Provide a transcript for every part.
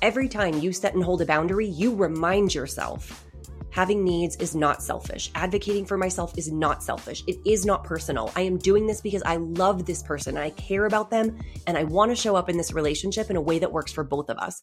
Every time you set and hold a boundary, you remind yourself having needs is not selfish. Advocating for myself is not selfish. It is not personal. I am doing this because I love this person I care about them and I want to show up in this relationship in a way that works for both of us.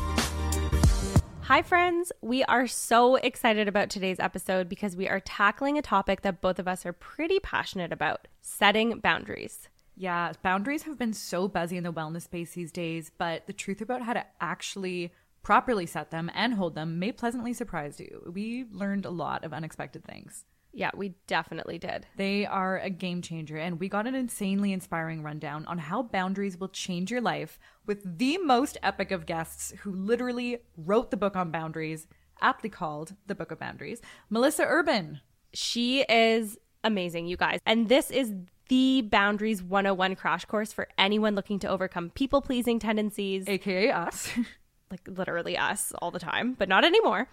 Hi, friends. We are so excited about today's episode because we are tackling a topic that both of us are pretty passionate about setting boundaries. Yeah, boundaries have been so buzzy in the wellness space these days, but the truth about how to actually properly set them and hold them may pleasantly surprise you. We learned a lot of unexpected things. Yeah, we definitely did. They are a game changer, and we got an insanely inspiring rundown on how boundaries will change your life with the most epic of guests who literally wrote the book on boundaries, aptly called The Book of Boundaries, Melissa Urban. She is amazing, you guys. And this is the Boundaries 101 crash course for anyone looking to overcome people pleasing tendencies, aka us. like literally us all the time, but not anymore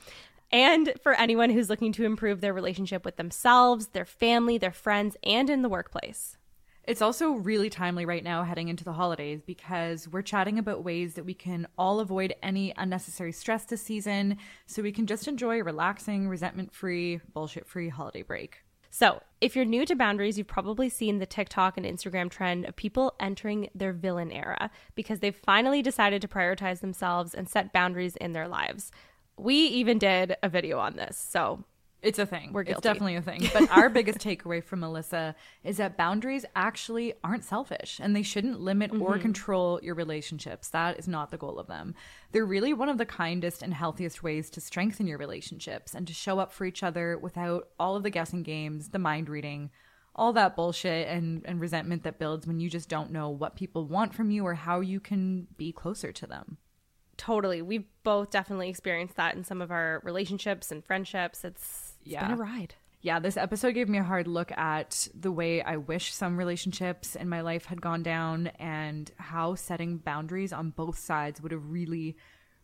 and for anyone who's looking to improve their relationship with themselves, their family, their friends, and in the workplace. It's also really timely right now heading into the holidays because we're chatting about ways that we can all avoid any unnecessary stress this season so we can just enjoy a relaxing, resentment free, bullshit free holiday break. So, if you're new to boundaries, you've probably seen the TikTok and Instagram trend of people entering their villain era because they've finally decided to prioritize themselves and set boundaries in their lives we even did a video on this. So it's a thing. We're guilty. It's definitely a thing. But our biggest takeaway from Melissa is that boundaries actually aren't selfish and they shouldn't limit mm-hmm. or control your relationships. That is not the goal of them. They're really one of the kindest and healthiest ways to strengthen your relationships and to show up for each other without all of the guessing games, the mind reading, all that bullshit and, and resentment that builds when you just don't know what people want from you or how you can be closer to them. Totally. We've both definitely experienced that in some of our relationships and friendships. It's, it's yeah. been a ride. Yeah, this episode gave me a hard look at the way I wish some relationships in my life had gone down and how setting boundaries on both sides would have really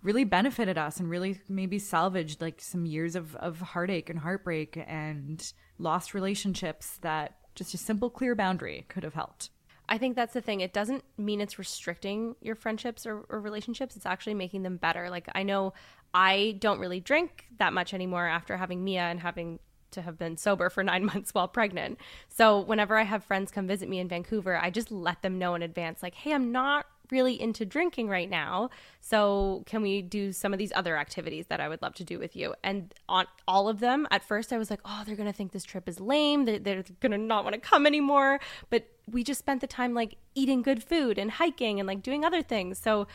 really benefited us and really maybe salvaged like some years of, of heartache and heartbreak and lost relationships that just a simple clear boundary could have helped I think that's the thing. It doesn't mean it's restricting your friendships or, or, relationships. It's actually making them better. Like I know I don't really drink that much anymore after having Mia and having to have been sober for nine months while pregnant. So whenever I have friends come visit me in Vancouver, I just let them know in advance, like, hey, I'm not really into drinking right now. So can we do some of these other activities that I would love to do with you? And on all of them, at first I was like, oh, they're going to think this trip is lame. They're, they're going to not want to come anymore. But we just spent the time like eating good food and hiking and like doing other things. So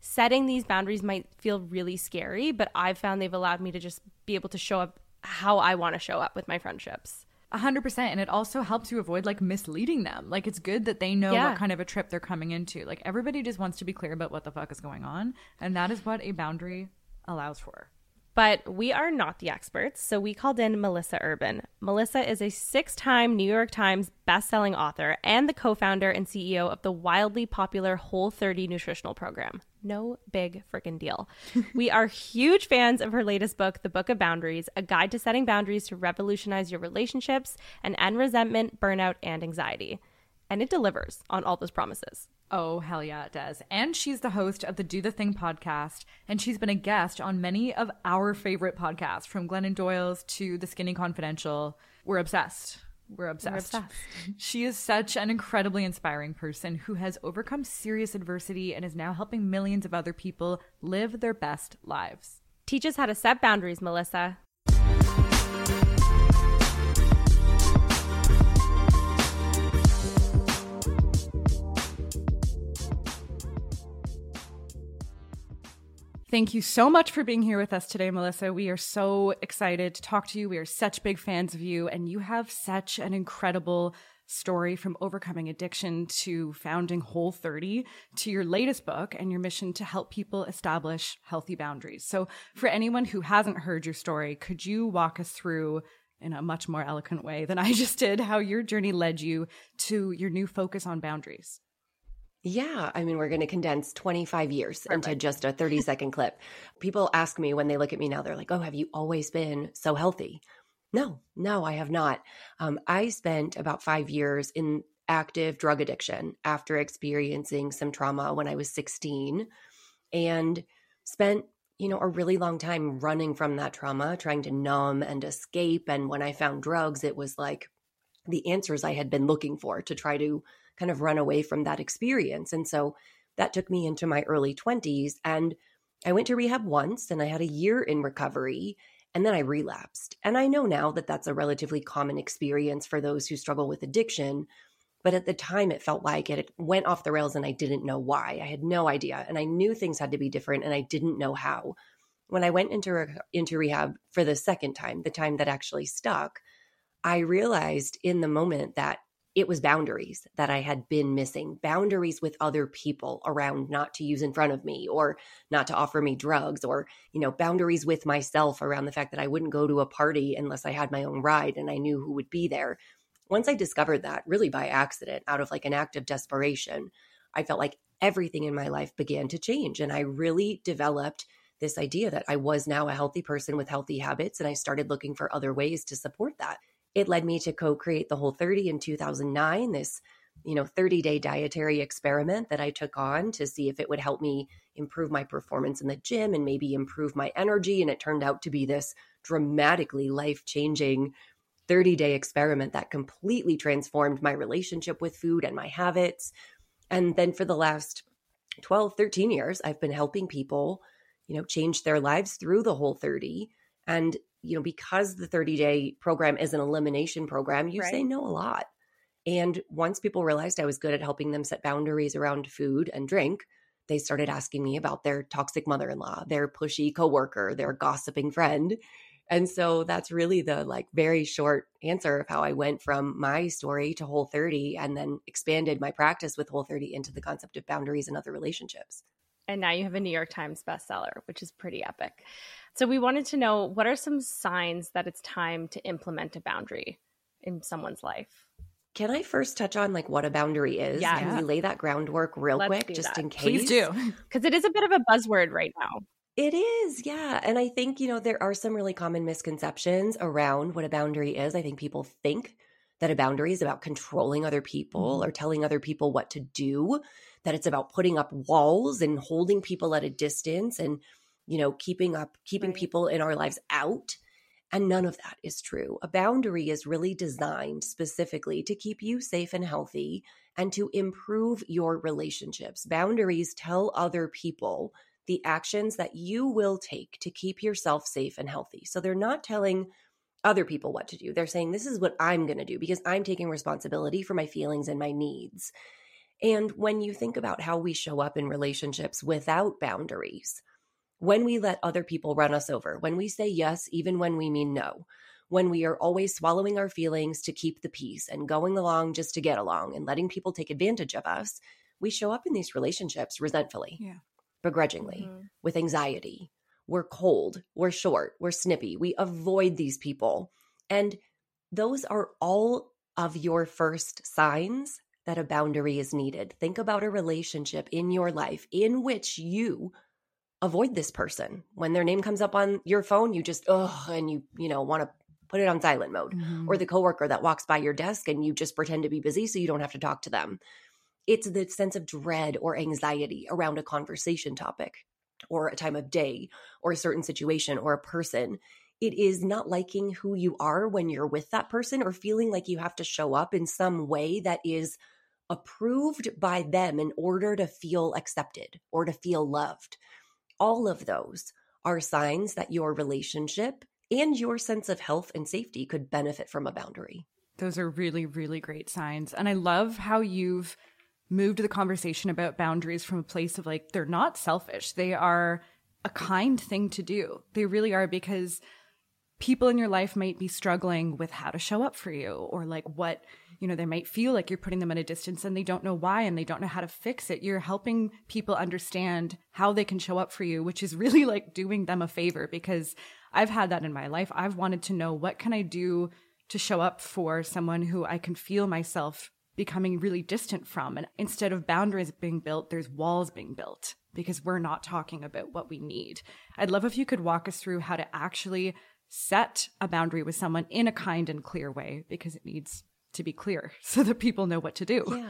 setting these boundaries might feel really scary, but I've found they've allowed me to just be able to show up how I want to show up with my friendships. A hundred percent. And it also helps you avoid like misleading them. Like it's good that they know yeah. what kind of a trip they're coming into. Like everybody just wants to be clear about what the fuck is going on. And that is what a boundary allows for. But we are not the experts, so we called in Melissa Urban. Melissa is a six time New York Times bestselling author and the co founder and CEO of the wildly popular Whole 30 nutritional program. No big freaking deal. we are huge fans of her latest book, The Book of Boundaries, a guide to setting boundaries to revolutionize your relationships and end resentment, burnout, and anxiety. And it delivers on all those promises. Oh, hell yeah, it does. And she's the host of the Do the Thing podcast. And she's been a guest on many of our favorite podcasts, from Glennon Doyle's to The Skinny Confidential. We're obsessed. We're obsessed. We're obsessed. She is such an incredibly inspiring person who has overcome serious adversity and is now helping millions of other people live their best lives. Teach us how to set boundaries, Melissa. Thank you so much for being here with us today, Melissa. We are so excited to talk to you. We are such big fans of you, and you have such an incredible story from overcoming addiction to founding Whole 30 to your latest book and your mission to help people establish healthy boundaries. So, for anyone who hasn't heard your story, could you walk us through in a much more eloquent way than I just did how your journey led you to your new focus on boundaries? Yeah, I mean, we're going to condense 25 years Perfect. into just a 30 second clip. People ask me when they look at me now, they're like, oh, have you always been so healthy? No, no, I have not. Um, I spent about five years in active drug addiction after experiencing some trauma when I was 16 and spent you know, a really long time running from that trauma, trying to numb and escape. And when I found drugs, it was like the answers I had been looking for to try to kind of run away from that experience. And so that took me into my early 20s. And I went to rehab once and I had a year in recovery and then I relapsed. And I know now that that's a relatively common experience for those who struggle with addiction. But at the time, it felt like it went off the rails and I didn't know why. I had no idea. And I knew things had to be different and I didn't know how. When I went into, re- into rehab for the second time, the time that actually stuck, I realized in the moment that it was boundaries that I had been missing, boundaries with other people around not to use in front of me or not to offer me drugs or, you know, boundaries with myself around the fact that I wouldn't go to a party unless I had my own ride and I knew who would be there. Once I discovered that, really by accident, out of like an act of desperation, I felt like everything in my life began to change. And I really developed this idea that I was now a healthy person with healthy habits. And I started looking for other ways to support that it led me to co-create the whole 30 in 2009 this you know 30 day dietary experiment that i took on to see if it would help me improve my performance in the gym and maybe improve my energy. And it turned out to be this dramatically life changing 30 day experiment that completely transformed my relationship with food and my habits. And then for the last 12 13 years i've been helping people you know change their lives through the whole 30 and you know, because the 30 day program is an elimination program, you right. say no a lot. And once people realized I was good at helping them set boundaries around food and drink, they started asking me about their toxic mother in law, their pushy coworker, their gossiping friend. And so that's really the like very short answer of how I went from my story to Whole 30 and then expanded my practice with Whole 30 into the concept of boundaries and other relationships. And now you have a New York Times bestseller, which is pretty epic. So we wanted to know what are some signs that it's time to implement a boundary in someone's life? Can I first touch on like what a boundary is? Yeah. Can we lay that groundwork real Let's quick just that. in case? Please do. Because it is a bit of a buzzword right now. It is, yeah. And I think, you know, there are some really common misconceptions around what a boundary is. I think people think that a boundary is about controlling other people mm-hmm. or telling other people what to do, that it's about putting up walls and holding people at a distance and you know, keeping up, keeping right. people in our lives out. And none of that is true. A boundary is really designed specifically to keep you safe and healthy and to improve your relationships. Boundaries tell other people the actions that you will take to keep yourself safe and healthy. So they're not telling other people what to do. They're saying, this is what I'm going to do because I'm taking responsibility for my feelings and my needs. And when you think about how we show up in relationships without boundaries, when we let other people run us over, when we say yes, even when we mean no, when we are always swallowing our feelings to keep the peace and going along just to get along and letting people take advantage of us, we show up in these relationships resentfully, yeah. begrudgingly, mm-hmm. with anxiety. We're cold, we're short, we're snippy. We avoid these people. And those are all of your first signs that a boundary is needed. Think about a relationship in your life in which you avoid this person. When their name comes up on your phone, you just, oh, and you, you know, want to put it on silent mode. Mm-hmm. Or the coworker that walks by your desk and you just pretend to be busy so you don't have to talk to them. It's the sense of dread or anxiety around a conversation topic or a time of day or a certain situation or a person. It is not liking who you are when you're with that person or feeling like you have to show up in some way that is approved by them in order to feel accepted or to feel loved all of those are signs that your relationship and your sense of health and safety could benefit from a boundary. Those are really, really great signs. And I love how you've moved the conversation about boundaries from a place of like, they're not selfish. They are a kind thing to do. They really are because people in your life might be struggling with how to show up for you or like what you know, they might feel like you're putting them at a distance and they don't know why and they don't know how to fix it. You're helping people understand how they can show up for you, which is really like doing them a favor because I've had that in my life. I've wanted to know what can I do to show up for someone who I can feel myself becoming really distant from. And instead of boundaries being built, there's walls being built because we're not talking about what we need. I'd love if you could walk us through how to actually set a boundary with someone in a kind and clear way because it needs to be clear so that people know what to do. Yeah.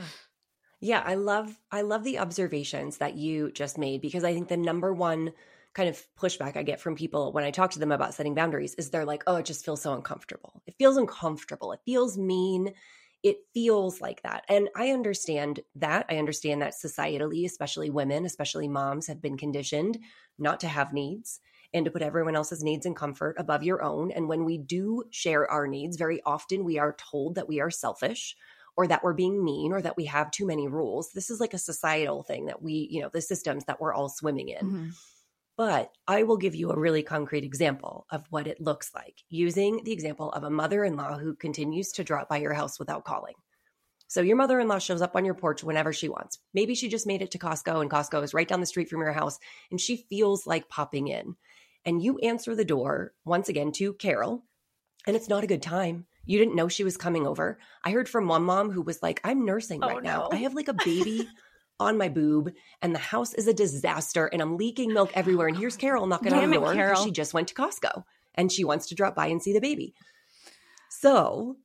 Yeah, I love I love the observations that you just made because I think the number one kind of pushback I get from people when I talk to them about setting boundaries is they're like, "Oh, it just feels so uncomfortable. It feels uncomfortable. It feels mean it feels like that. And I understand that. I understand that societally, especially women, especially moms, have been conditioned not to have needs and to put everyone else's needs and comfort above your own. And when we do share our needs, very often we are told that we are selfish or that we're being mean or that we have too many rules. This is like a societal thing that we, you know, the systems that we're all swimming in. Mm-hmm. But I will give you a really concrete example of what it looks like using the example of a mother in law who continues to drop by your house without calling. So your mother in law shows up on your porch whenever she wants. Maybe she just made it to Costco and Costco is right down the street from your house and she feels like popping in. And you answer the door once again to Carol, and it's not a good time. You didn't know she was coming over. I heard from one mom who was like, I'm nursing oh, right no. now. I have like a baby on my boob and the house is a disaster and I'm leaking milk everywhere. And here's Carol knocking on the door because she just went to Costco and she wants to drop by and see the baby. So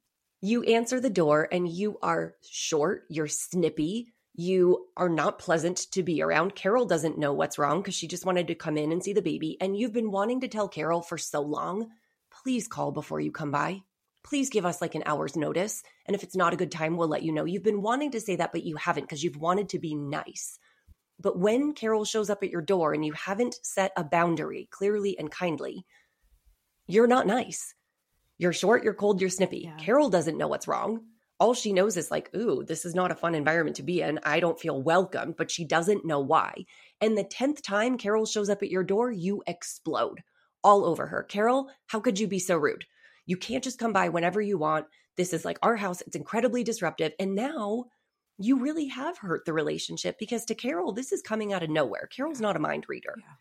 you answer the door and you are short, you're snippy, you are not pleasant to be around. Carol doesn't know what's wrong because she just wanted to come in and see the baby. And you've been wanting to tell Carol for so long, please call before you come by please give us like an hour's notice. And if it's not a good time, we'll let you know. You've been wanting to say that, but you haven't because you've wanted to be nice. But when Carol shows up at your door and you haven't set a boundary clearly and kindly, you're not nice. You're short, you're cold, you're snippy. Yeah. Carol doesn't know what's wrong. All she knows is like, ooh, this is not a fun environment to be in. I don't feel welcome, but she doesn't know why. And the 10th time Carol shows up at your door, you explode all over her. Carol, how could you be so rude? You can't just come by whenever you want. This is like our house. It's incredibly disruptive. And now you really have hurt the relationship because to Carol, this is coming out of nowhere. Carol's not a mind reader. Yeah.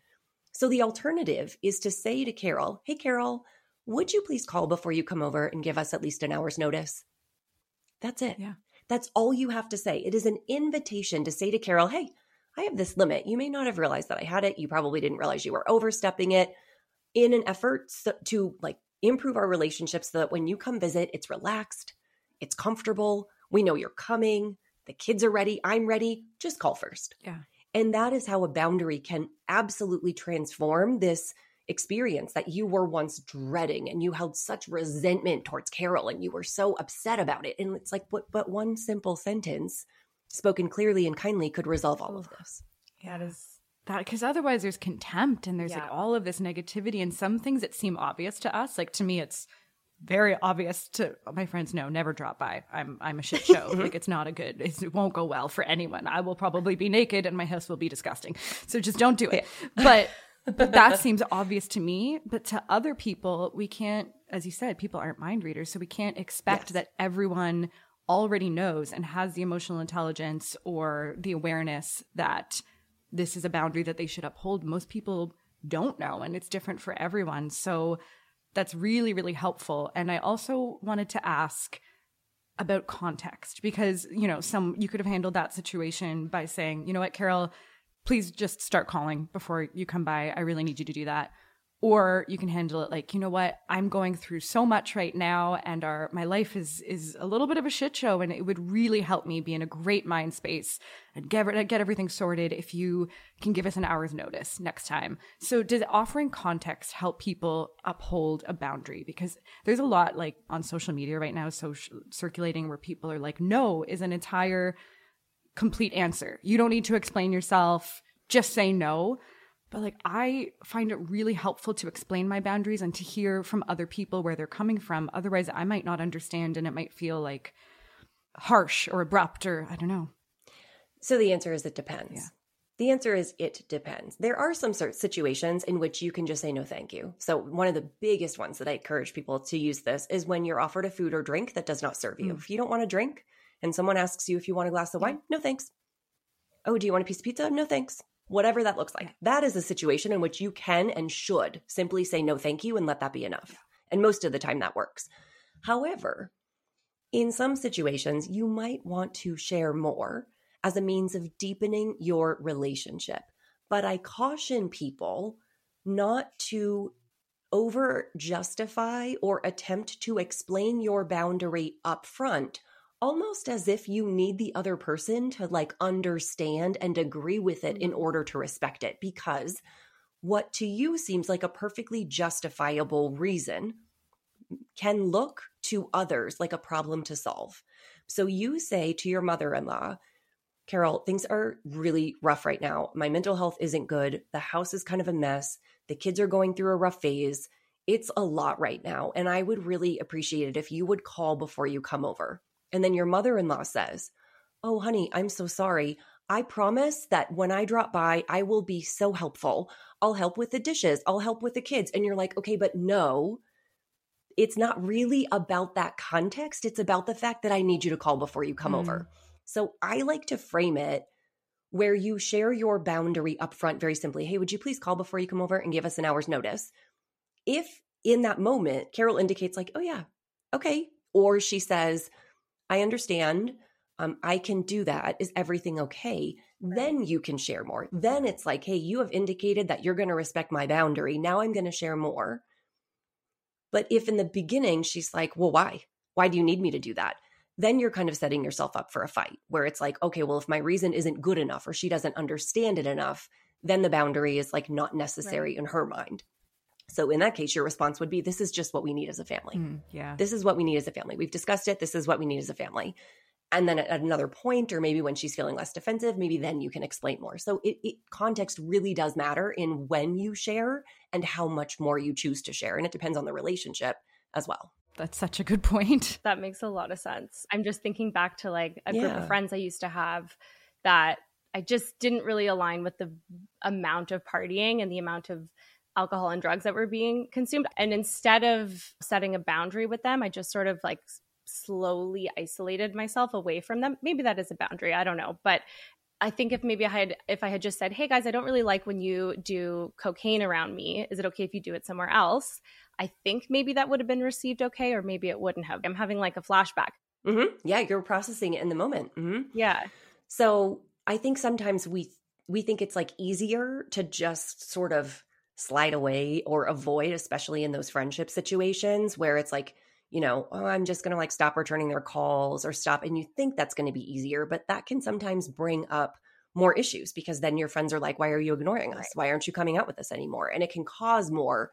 So the alternative is to say to Carol, Hey, Carol, would you please call before you come over and give us at least an hour's notice? That's it. Yeah. That's all you have to say. It is an invitation to say to Carol, Hey, I have this limit. You may not have realized that I had it. You probably didn't realize you were overstepping it in an effort to like improve our relationship so that when you come visit, it's relaxed, it's comfortable. We know you're coming. The kids are ready. I'm ready. Just call first. Yeah. And that is how a boundary can absolutely transform this experience that you were once dreading and you held such resentment towards Carol and you were so upset about it. And it's like, but, but one simple sentence spoken clearly and kindly could resolve all of this. Yeah, it is that because otherwise there's contempt and there's yeah. like all of this negativity and some things that seem obvious to us like to me it's very obvious to my friends no never drop by i'm i'm a shit show like it's not a good it won't go well for anyone i will probably be naked and my house will be disgusting so just don't do it but but that seems obvious to me but to other people we can't as you said people aren't mind readers so we can't expect yes. that everyone already knows and has the emotional intelligence or the awareness that this is a boundary that they should uphold. Most people don't know, and it's different for everyone. So that's really, really helpful. And I also wanted to ask about context because, you know, some you could have handled that situation by saying, you know what, Carol, please just start calling before you come by. I really need you to do that. Or you can handle it like you know what? I'm going through so much right now and our my life is is a little bit of a shit show and it would really help me be in a great mind space and get, get everything sorted if you can give us an hour's notice next time. So does offering context help people uphold a boundary? Because there's a lot like on social media right now so circulating where people are like no is an entire complete answer you don't need to explain yourself just say no but like, I find it really helpful to explain my boundaries and to hear from other people where they're coming from. Otherwise, I might not understand and it might feel like harsh or abrupt or I don't know. So the answer is it depends. Yeah. The answer is it depends. There are some sort of situations in which you can just say no thank you. So one of the biggest ones that I encourage people to use this is when you're offered a food or drink that does not serve you. Mm. If you don't want a drink and someone asks you if you want a glass of wine, no thanks. Oh, do you want a piece of pizza? No thanks. Whatever that looks like. That is a situation in which you can and should simply say no thank you and let that be enough. And most of the time that works. However, in some situations, you might want to share more as a means of deepening your relationship. But I caution people not to over justify or attempt to explain your boundary up front almost as if you need the other person to like understand and agree with it in mm-hmm. order to respect it because what to you seems like a perfectly justifiable reason can look to others like a problem to solve. So you say to your mother in law, Carol, things are really rough right now. My mental health isn't good. The house is kind of a mess. The kids are going through a rough phase. It's a lot right now. And I would really appreciate it if you would call before you come over. And then your mother in law says, Oh, honey, I'm so sorry. I promise that when I drop by, I will be so helpful. I'll help with the dishes, I'll help with the kids. And you're like, Okay, but no, it's not really about that context. It's about the fact that I need you to call before you come mm. over. So I like to frame it where you share your boundary up front very simply. Hey, would you please call before you come over and give us an hour's notice? If in that moment Carol indicates, like, oh, yeah, okay. Or she says, I understand. Um, I can do that. Is everything okay? Then you can share more. Then it's like, hey, you have indicated that you're going to respect my boundary. Now I'm going to share more. But if in the beginning she's like, well, why? Why do you need me to do that? then you're kind of setting yourself up for a fight where it's like, okay, well, if my reason isn't good enough or she doesn't understand it enough, then the boundary is like not necessary right. in her mind. So in that case, your response would be, this is just what we need as a family. Mm, yeah. This is what we need as a family. We've discussed it. This is what we need as a family. And then at another point, or maybe when she's feeling less defensive, maybe then you can explain more. So it, it context really does matter in when you share and how much more you choose to share. And it depends on the relationship as well. That's such a good point. That makes a lot of sense. I'm just thinking back to like a yeah. group of friends I used to have that I just didn't really align with the amount of partying and the amount of alcohol and drugs that were being consumed. And instead of setting a boundary with them, I just sort of like slowly isolated myself away from them. Maybe that is a boundary, I don't know. But I think if maybe I had if I had just said, "Hey guys, I don't really like when you do cocaine around me. Is it okay if you do it somewhere else?" I think maybe that would have been received okay, or maybe it wouldn't have. I'm having like a flashback. Mm-hmm. Yeah, you're processing it in the moment. Mm-hmm. Yeah. So I think sometimes we we think it's like easier to just sort of slide away or avoid, especially in those friendship situations where it's like, you know, oh, I'm just going to like stop returning their calls or stop. And you think that's going to be easier, but that can sometimes bring up more issues because then your friends are like, why are you ignoring us? Right. Why aren't you coming out with us anymore? And it can cause more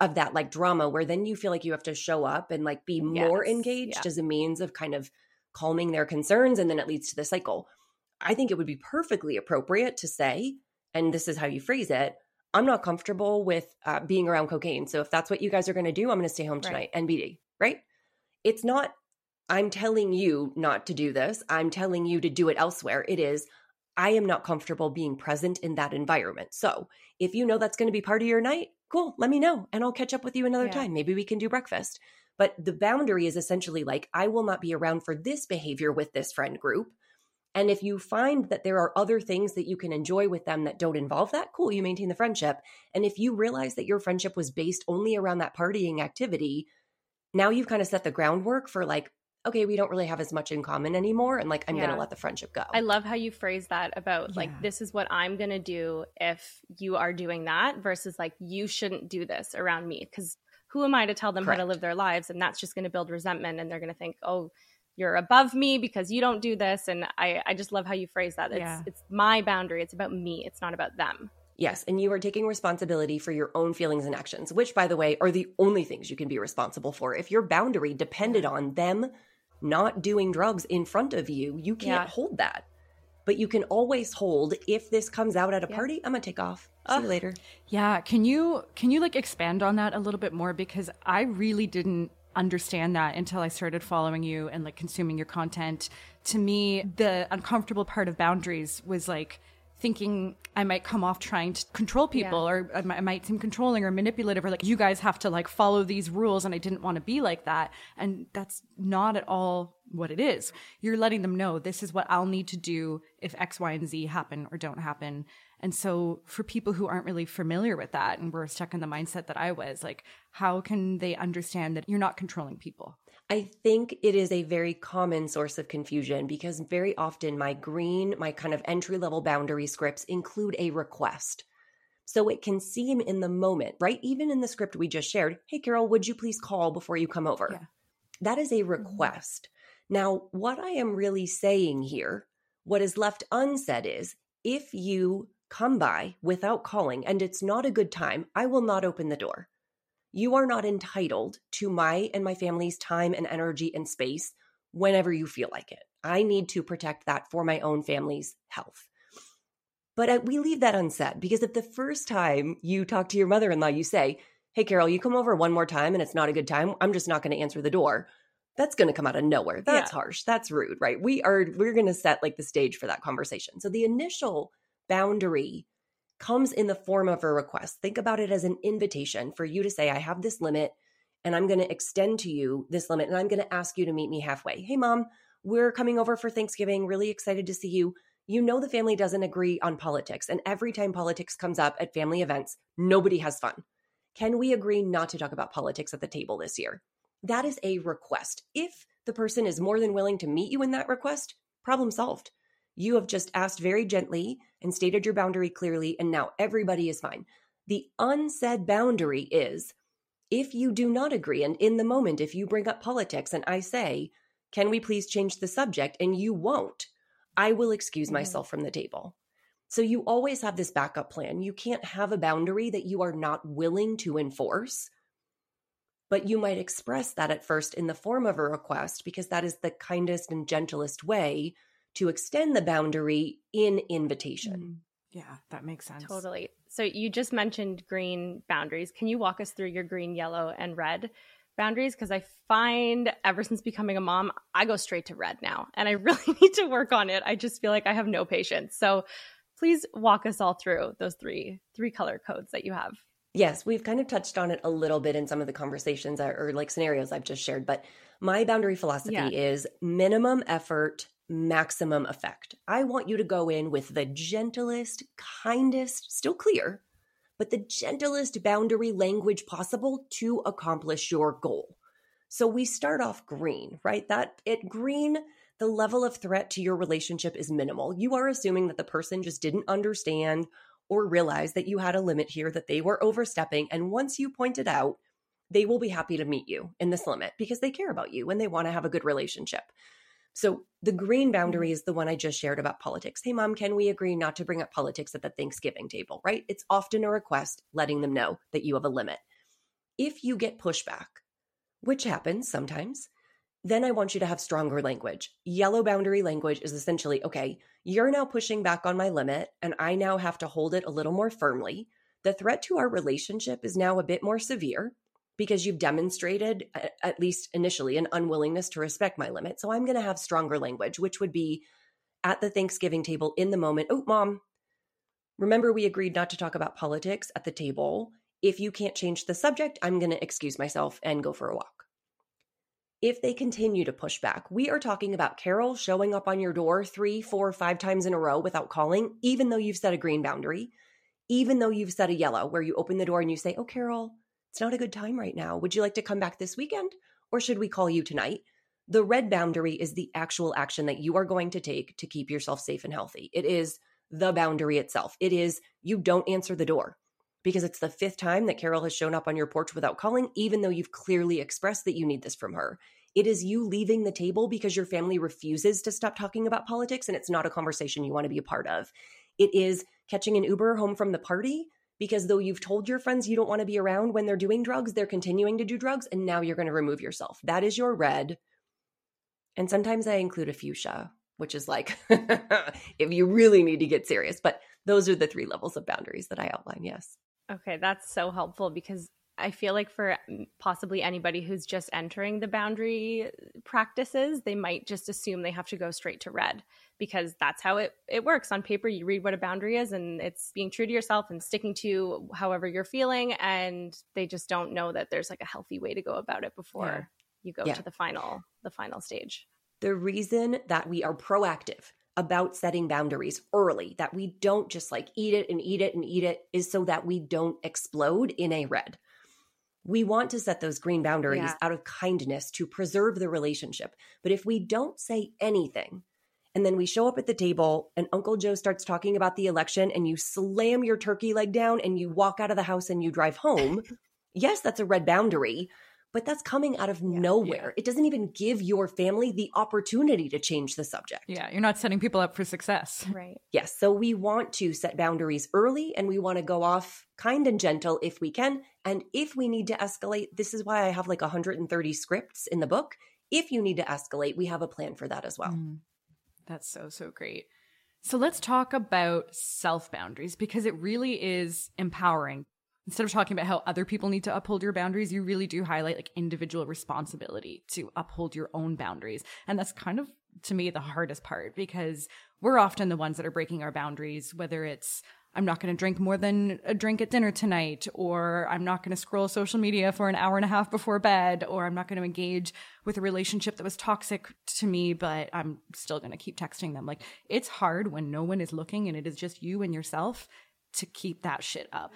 of that like drama where then you feel like you have to show up and like be more yes, engaged yeah. as a means of kind of calming their concerns and then it leads to the cycle. I think it would be perfectly appropriate to say, and this is how you phrase it, I'm not comfortable with uh, being around cocaine. So if that's what you guys are going to do, I'm going to stay home tonight. Right. NBD, right? It's not, I'm telling you not to do this. I'm telling you to do it elsewhere. It is, I am not comfortable being present in that environment. So if you know that's going to be part of your night, cool, let me know and I'll catch up with you another yeah. time. Maybe we can do breakfast. But the boundary is essentially like, I will not be around for this behavior with this friend group. And if you find that there are other things that you can enjoy with them that don't involve that, cool, you maintain the friendship. And if you realize that your friendship was based only around that partying activity, now you've kind of set the groundwork for like, okay, we don't really have as much in common anymore. And like, I'm yeah. going to let the friendship go. I love how you phrase that about yeah. like, this is what I'm going to do if you are doing that versus like, you shouldn't do this around me. Cause who am I to tell them Correct. how to live their lives? And that's just going to build resentment. And they're going to think, oh, you're above me because you don't do this. And I, I just love how you phrase that. It's, yeah. it's my boundary. It's about me. It's not about them. Yes, and you are taking responsibility for your own feelings and actions, which, by the way, are the only things you can be responsible for. If your boundary depended on them not doing drugs in front of you, you can't yeah. hold that. But you can always hold if this comes out at a yeah. party, I'm gonna take off. See uh, you later. Yeah. Can you can you like expand on that a little bit more? Because I really didn't understand that until I started following you and like consuming your content. To me, the uncomfortable part of boundaries was like thinking I might come off trying to control people Yeah. or I might- I might seem controlling or manipulative or like you guys have to like follow these rules and I didn't want to be like that and that's not at all what it is. You're letting them know this is what I'll need to do if X Y and Z happen or don't happen. And so for people who aren't really familiar with that and were stuck in the mindset that I was like how can they understand that you're not controlling people? I think it is a very common source of confusion because very often my green, my kind of entry level boundary scripts include a request. So it can seem in the moment, right? Even in the script we just shared, hey, Carol, would you please call before you come over? Yeah. That is a mm-hmm. request. Now, what I am really saying here, what is left unsaid is if you come by without calling and it's not a good time, I will not open the door. You are not entitled to my and my family's time and energy and space whenever you feel like it. I need to protect that for my own family's health. But uh, we leave that unsaid because if the first time you talk to your mother in law, you say, Hey, Carol, you come over one more time and it's not a good time, I'm just not going to answer the door. That's going to come out of nowhere. That's harsh. That's rude, right? We are, we're going to set like the stage for that conversation. So the initial boundary comes in the form of a request. Think about it as an invitation for you to say, I have this limit and I'm going to extend to you this limit and I'm going to ask you to meet me halfway. Hey, mom, we're coming over for Thanksgiving. Really excited to see you. You know, the family doesn't agree on politics. And every time politics comes up at family events, nobody has fun. Can we agree not to talk about politics at the table this year? That is a request. If the person is more than willing to meet you in that request, problem solved. You have just asked very gently and stated your boundary clearly, and now everybody is fine. The unsaid boundary is if you do not agree, and in the moment, if you bring up politics and I say, Can we please change the subject? and you won't, I will excuse Mhm. myself from the table. So you always have this backup plan. You can't have a boundary that you are not willing to enforce. But you might express that at first in the form of a request because that is the kindest and gentlest way to extend the boundary in invitation. Mm, Yeah, that makes sense. Totally. So you just mentioned green boundaries. Can you walk us through your green, yellow, and red boundaries? Because I find ever since becoming a mom, I go straight to red now, and I really need to work on it. I just feel like I have no patience. So please walk us all through those three three color codes that you have. Yes, we've kind of touched on it a little bit in some of the conversations or, or like scenarios I've just shared, but my boundary philosophy Yeah. is minimum effort, maximum effect. I want you to go in with the gentlest, kindest, still clear, but the gentlest boundary language possible to accomplish your goal. So we start off green, right? That at green, the level of threat to your relationship is minimal. You are assuming that the person just didn't understand or realize that you had a limit here that they were overstepping. And once you point it out, they will be happy to meet you in this limit because they care about you and they want to have a good relationship. So the green boundary mm. is the one I just shared about politics. Hey, mom, can we agree not to bring up politics at the Thanksgiving table, right? It's often a request letting them know that you have a limit. If you get pushback, which happens sometimes, then I want you to have stronger language. Yellow boundary language is essentially okay, you're now pushing back on my limit, and I now have to hold it a little more firmly. The threat to our relationship is now a bit more severe because you've demonstrated, uh, at least initially, an unwillingness to respect my limit. So I'm going to have stronger language, which would be at the Thanksgiving table in the moment. Oh, mom, remember we agreed not to talk about politics at the table. If you can't change the subject, I'm going to excuse myself and go for a walk if they continue to push back. We are talking about Carol showing up on your door three, four, five times in a row without calling, even though you've set a green boundary, even though you've set a yellow where you open the door and you say, Oh, Carol, it's not a good time right now. Would you like to come back this weekend or should we call you tonight? The red boundary is the actual action that you are going to take to keep yourself safe and healthy. It is the boundary itself. It is you don't answer the door because it's the fifth time that Carol has shown up on your porch without calling, even though you've clearly expressed that you need this from her. It is you leaving the table because your family refuses to stop talking about politics and it's not a conversation you want to be a part of. It is catching an Uber home from the party because though you've told your friends you don't want to be around when they're doing drugs, they're continuing to do drugs and now you're going to remove yourself. That is your red. And sometimes I include a fuchsia, which is like if you really need to get serious. But those are the three levels of boundaries that I outline. Yes. Okay, that's so helpful because I feel like for possibly anybody who's just entering the boundary uh, practices, they might just assume they have to go straight to red because that's how it, it works. On paper, you read what a boundary is and it's being true to yourself and sticking to however you're feeling. And they just don't know that there's like a healthy way to go about it before yeah. you go yeah. to the final the final stage. The reason that we are proactive about setting boundaries early, that we don't just like eat it and eat it and eat it, is so that we don't explode in a red. We want to set those green boundaries yeah. out of kindness to preserve the relationship. But if we don't say anything, and then we show up at the table and Uncle Joe starts talking about the election and you slam your turkey leg down and you walk out of the house and you drive home, yes, that's a red boundary but that's coming out of yeah, nowhere. Yeah. It doesn't even give your family the opportunity to change the subject. Yeah, you're not setting people up for success. Right. Yes. So we want to set boundaries early and we want to go off kind and gentle if we can. And if we need to escalate, this is why I have like 130 scripts in the book. If you need to escalate, we have a plan for that as well. Mm, that's so, so great. So let's talk about self boundaries because it really is empowering instead of talking about how other people need to uphold your boundaries, you really do highlight like individual responsibility to uphold your own boundaries. And that's kind of to me the hardest part because we're often the ones that are breaking our boundaries, whether it's I'm not going to drink more than a drink at dinner tonight, or I'm not going to scroll social media for an hour and a half before bed, or I'm not going to engage with a relationship that was toxic to me, but I'm still going to keep texting them. Like, it's hard when no one is looking and it is just you and yourself to keep that shit up.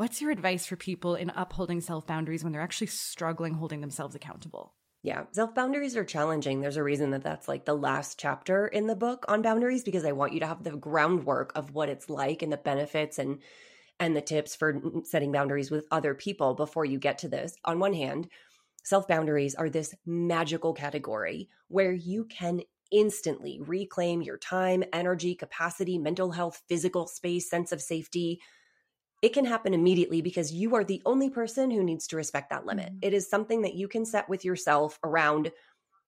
What's your advice for people in upholding self boundaries when they're actually struggling holding themselves accountable? Yeah, self boundaries are challenging. There's a reason that that's like the last chapter in the book on boundaries because I want you to have the groundwork of what it's like and the benefits and and the tips for setting boundaries with other people before you get to this. On one hand, self boundaries are this magical category where you can instantly reclaim your time, energy, capacity, mental health, physical space, sense of safety, it can happen immediately because you are the only person who needs to respect that limit. Mm-hmm. It is something that you can set with yourself around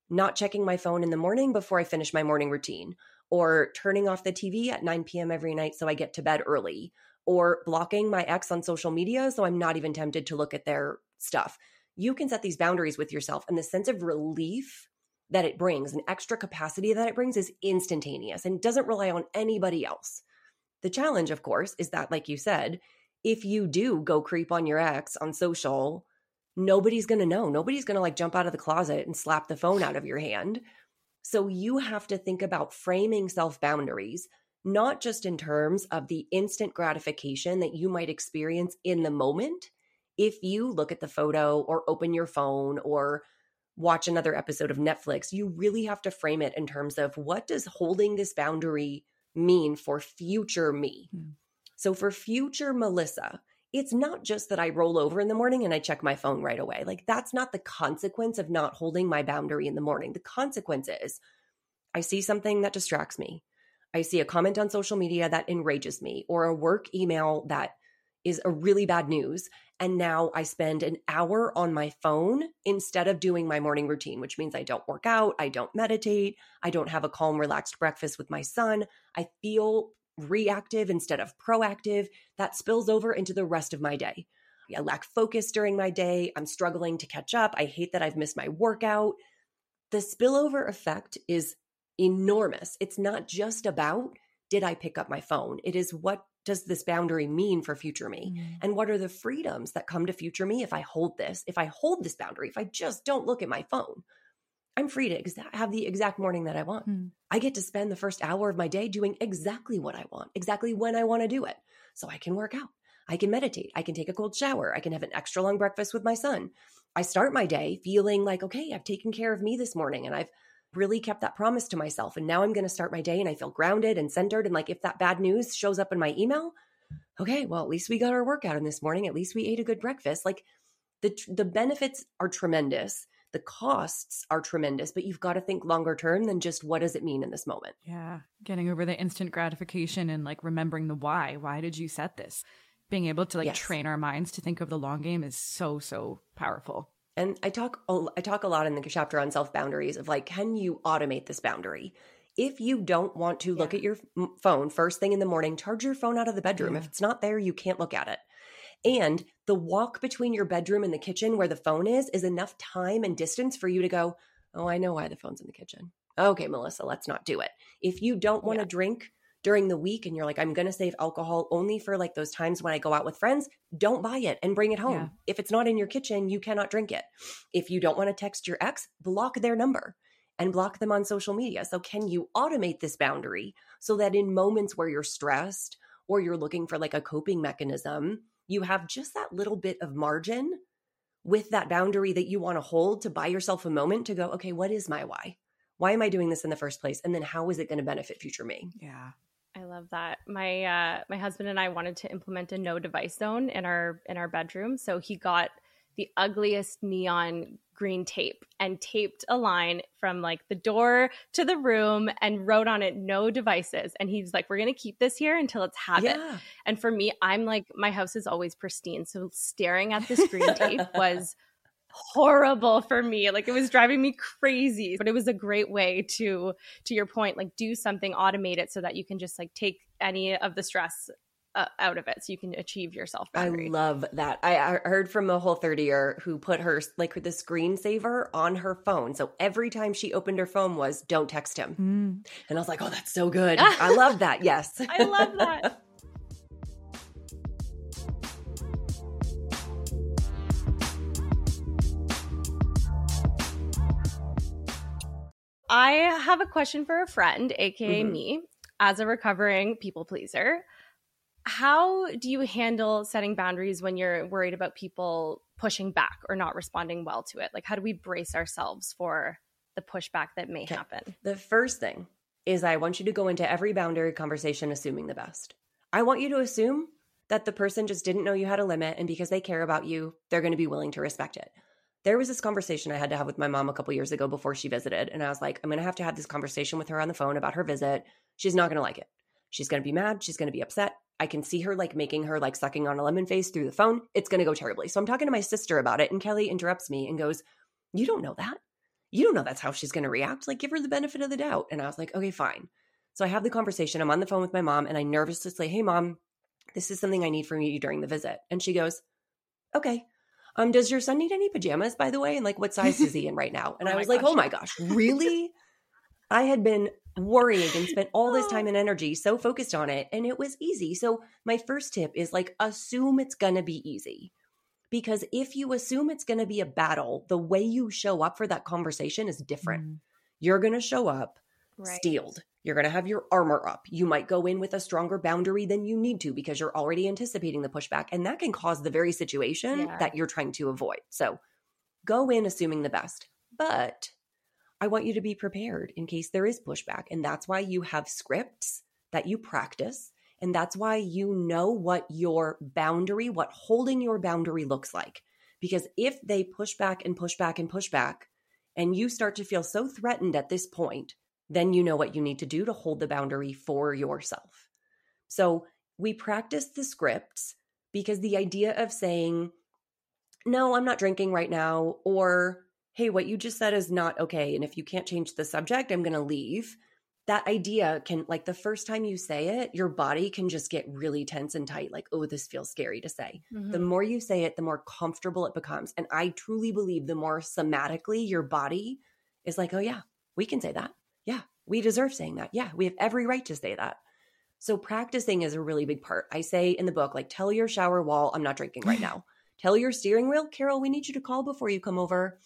not checking my phone in the morning before I finish my morning routine, or turning off the TV at 9 p.m. every night so I get to bed early, or blocking my ex on social media so I'm not even tempted to look at their stuff. You can set these boundaries with yourself, and the sense of relief that it brings, an extra capacity that it brings, is instantaneous and doesn't rely on anybody else. The challenge, of course, is that, like you said, if you do go creep on your ex on social, nobody's going to know. Nobody's going to like jump out of the closet and slap the phone out of your hand. So you have to think about framing self boundaries, not just in terms of the instant gratification that you might experience in the moment. If you look at the photo or open your phone or watch another episode of Netflix, you really have to frame it in terms of what does holding this boundary mean for future me? Mm. So for future Melissa, it's not just that I roll over in the morning and I check my phone right away. Like that's not the consequence of not holding my boundary in the morning. The consequence is I see something that distracts me. I see a comment on social media that enrages me or a work email that is a really bad news. And now I spend an hour on my phone instead of doing my morning routine, which means I don't work out, I don't meditate, I don't have a calm, relaxed breakfast with my son. I feel reactive instead of proactive, that spills over into the rest of my day. I lack focus during my day. I'm struggling to catch up. I hate that I've missed my workout. The spillover effect is enormous. It's not just about did I pick up my phone? It is what does this boundary mean for future me? Mm. And what are the freedoms that come to future me if I hold this? If I hold this boundary, if I just don't look at my phone, I'm free to exa- have the exact morning that I want. Mm. I get to spend the first hour of my day doing exactly what I want, exactly when I want to do it. So I can work out, I can meditate, I can take a cold shower, I can have an extra long breakfast with my son. I start my day feeling like, okay, I've taken care of me this morning and I've really kept that promise to myself. And now I'm going to start my day and I feel grounded and centered. And like if that bad news shows up in my email, okay, well, at least we got our workout in this morning. At least we ate a good breakfast. Like the, the benefits are tremendous the costs are tremendous, but you've got to think longer term than just what does it mean in this moment. Yeah. Getting over the instant gratification and like remembering the why. Why did you set this? Being able to like yes. train our minds to think of the long game is so, so powerful. And I talk I talk a lot in the chapter on self boundaries of like can you automate this boundary? If you don't want to look at your phone first thing in the morning, charge your phone out of the bedroom. Yeah. If it's not there, you can't look at it. And the walk between your bedroom and the kitchen where the phone is is enough time and distance for you to go, Oh, I know why the phone's in the kitchen. Okay, Melissa, let's not do it. If you don't want to yeah. drink during the week and you're like, I'm going to save alcohol only for like those times when I go out with friends, don't buy it and bring it home. Yeah. If it's not in your kitchen, you cannot drink it. If you don't want to text your ex, block their number and block them on social media. So, can you automate this boundary so that in moments where you're stressed or you're looking for like a coping mechanism, you have just that little bit of margin with that boundary that you want to hold to buy yourself a moment to go, okay, what is my why? Why am I doing this in the first place? And then how is it going to benefit future me? Yeah. I love that. My uh my husband and I wanted to implement a no device zone in our in our bedroom. So he got the ugliest neon green tape and taped a line from like the door to the room and wrote on it no devices. And he's like we're going to keep this here until it's habit. Yeah. and for me i'm like my house is always pristine. So staring at this green tape was horrible for me. Like it was driving me crazy. But it was a great way to to your point like do something automate it so that you can just like take any of the stress uh, out of it so you can achieve your self I love that. I, I heard from a Whole30er who put her like the screensaver on her phone. So every time she opened her phone was don't text him. Mm. And I was like, "Oh, that's so good." I love that. Yes. I love that. I have a question for a friend, aka mm-hmm. me, as a recovering people pleaser how do you handle setting boundaries when you're worried about people pushing back or not responding well to it? Like, how do we brace ourselves for the pushback that may okay. happen? The first thing is I want you to go into every boundary conversation assuming the best. I want you to assume that the person just didn't know you had a limit, and because they care about you, they're going to be willing to respect it. There was this conversation I had to have with my mom a couple years ago before she visited, and I was like, I'm going to have to have this conversation with her on the phone about her visit. She's not going to like it. She's going to be mad. She's going to be upset. I can see her like making her like sucking on a lemon face through the phone. It's going to go terribly. So I'm talking to my sister about it, and Kelly interrupts me and goes, You don't know that. You don't know that's how she's going to react. Like, give her the benefit of the doubt. And I was like, Okay, fine. So I have the conversation. I'm on the phone with my mom, and I nervously say, Hey, mom, this is something I need from you during the visit. And she goes, Okay. Um, does your son need any pajamas, by the way? And like, what size is he in right now? And oh I was like, Oh my gosh, really? I had been worrying and spent all this time and energy so focused on it and it was easy. So my first tip is like assume it's going to be easy. Because if you assume it's going to be a battle, the way you show up for that conversation is different. Mm. You're going to show up right. steeled. You're going to have your armor up. You might go in with a stronger boundary than you need to because you're already anticipating the pushback and that can cause the very situation yeah. that you're trying to avoid. So go in assuming the best. But I want you to be prepared in case there is pushback. And that's why you have scripts that you practice. And that's why you know what your boundary, what holding your boundary looks like. Because if they push back and push back and push back, and you start to feel so threatened at this point, then you know what you need to do to hold the boundary for yourself. So we practice the scripts because the idea of saying, no, I'm not drinking right now, or hey, what you just said is not okay. And if you can't change the subject, I'm going to leave. That idea can, like, the first time you say it, your body can just get really tense and tight. Like, oh, this feels scary to say. Mm-hmm. The more you say it, the more comfortable it becomes. And I truly believe the more somatically your body is like, oh, yeah, we can say that. Yeah, we deserve saying that. Yeah, we have every right to say that. So practicing is a really big part. I say in the book, like, tell your shower wall, I'm not drinking right now. tell your steering wheel, Carol, we need you to call before you come over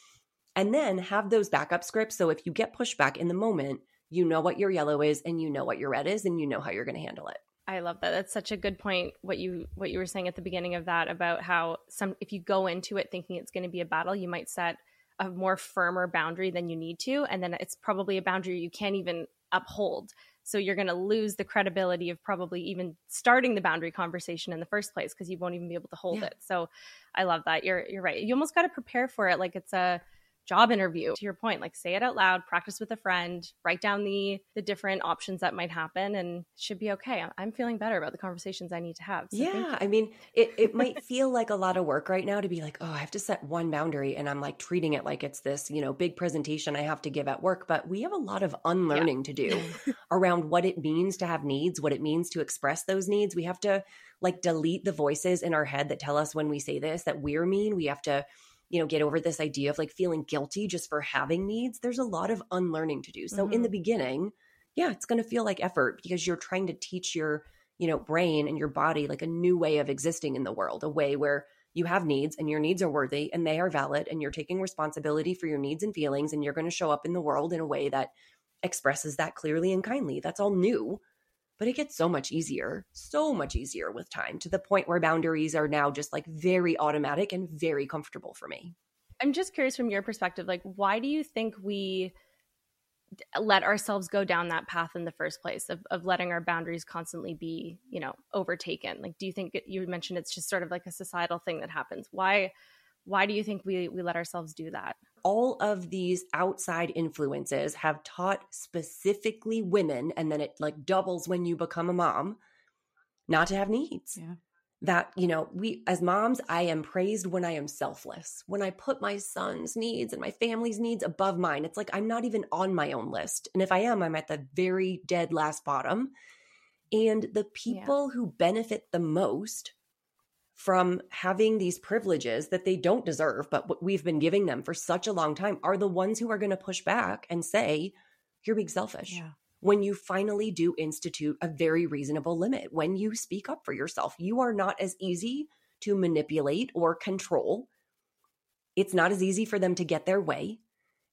and then have those backup scripts. So if you get pushback in the moment, you know what your yellow is and you know what your red is and you know how you're going to handle it. I love that. That's such a good point. What you what you were saying at the beginning of that about how some if you go into it thinking it's going to be a battle, you might set a more firmer boundary than you need to, and then it's probably a boundary you can't even uphold. So you're going to lose the credibility of probably even starting the boundary conversation in the first place because you won't even be able to hold yeah. it. So I love that. You're you're right. You almost got to prepare for it like it's a job interview to your point like say it out loud practice with a friend write down the the different options that might happen and should be okay. I'm feeling better about the conversations i need to have so yeah i mean it, it might feel like a lot of work right now to be like oh i have to set one boundary and i'm like treating it like it's this you know big presentation i have to give at work but we have a lot of unlearning yeah. to do around what it means to have needs what it means to express those needs. We have to like delete the voices in our head that tell us when we say this that we're mean. We have to you know, get over this idea of like feeling guilty just for having needs, there's a lot of unlearning to do. So mm-hmm. in the mm-hmm. beginning, yeah, it's going to feel like effort because you're trying to teach your, you know, brain and your body like a new way of existing in the world, a way where you have needs and your needs are worthy and they are valid and you're taking responsibility for your needs and feelings and you're going to show up in the world in a way that expresses that clearly and kindly. That's all new but it gets so much easier, so much easier with time to the point where boundaries are now just like very automatic and very comfortable for me. I'm just curious from your perspective, like, why do you think we let ourselves go down that path in the first place of, of letting our boundaries constantly be, you know, overtaken? Like, do you think you mentioned it's just sort of like a societal thing that happens? Why, why do you think we, we let ourselves do that? All of these outside influences have taught specifically women, and then it like doubles when you become a mom, not to have needs. Yeah. That, you know, we as moms, I am praised when I am selfless. When I put my son's needs and my family's needs above mine, it's like I'm not even on my own list. And if I am, I'm at the very dead last bottom. And the people yeah. who benefit the most from having these privileges that they don't deserve, but what we've been giving them for such a long time are the ones who are going to push back and say, you're being selfish. Yeah. When you finally do institute a very reasonable limit, when you speak up for yourself, you are not as easy to manipulate or control. It's not as easy for them to get their way.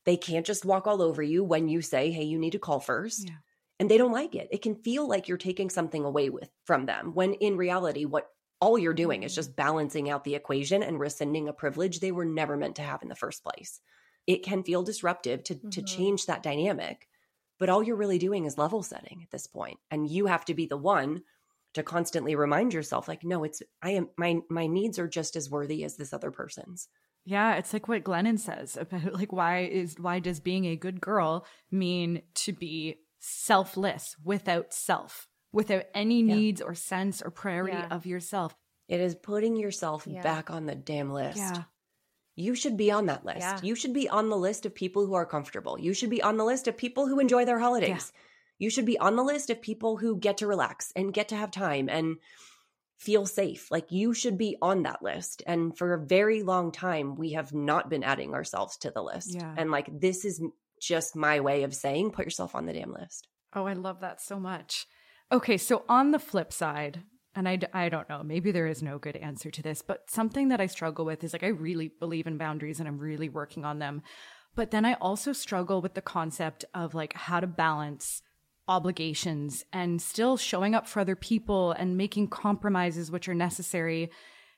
They can't just walk all over you when you say, hey, you need to call first. Yeah. And they don't like it. It can feel like you're taking something away with from them when in reality, what all you're doing is just balancing out the equation and rescinding a privilege they were never meant to have in the first place. It can feel disruptive to, mm-hmm. to change that dynamic, but all you're really doing is level setting at this point. And you have to be the one to constantly remind yourself, like, no, it's I am my my needs are just as worthy as this other person's. Yeah, it's like what Glennon says about like why is why does being a good girl mean to be selfless without self? Without any yeah. needs or sense or priority yeah. of yourself. It is putting yourself yeah. back on the damn list. Yeah. You should be on that list. Yeah. You should be on the list of people who are comfortable. You should be on the list of people who enjoy their holidays. You should be on the list of people who get to relax and get to have time and feel safe. Like you should be on that list. And for a very long time, we have not been adding ourselves to the list. And like, this is just my way of saying put yourself on the damn list. Oh, I love that so much. Okay, so on the flip side, and I, I don't know, maybe there is no good answer to this, but something that I struggle with is like I really believe in boundaries and I'm really working on them. But then I also struggle with the concept of like how to balance obligations and still showing up for other people and making compromises which are necessary.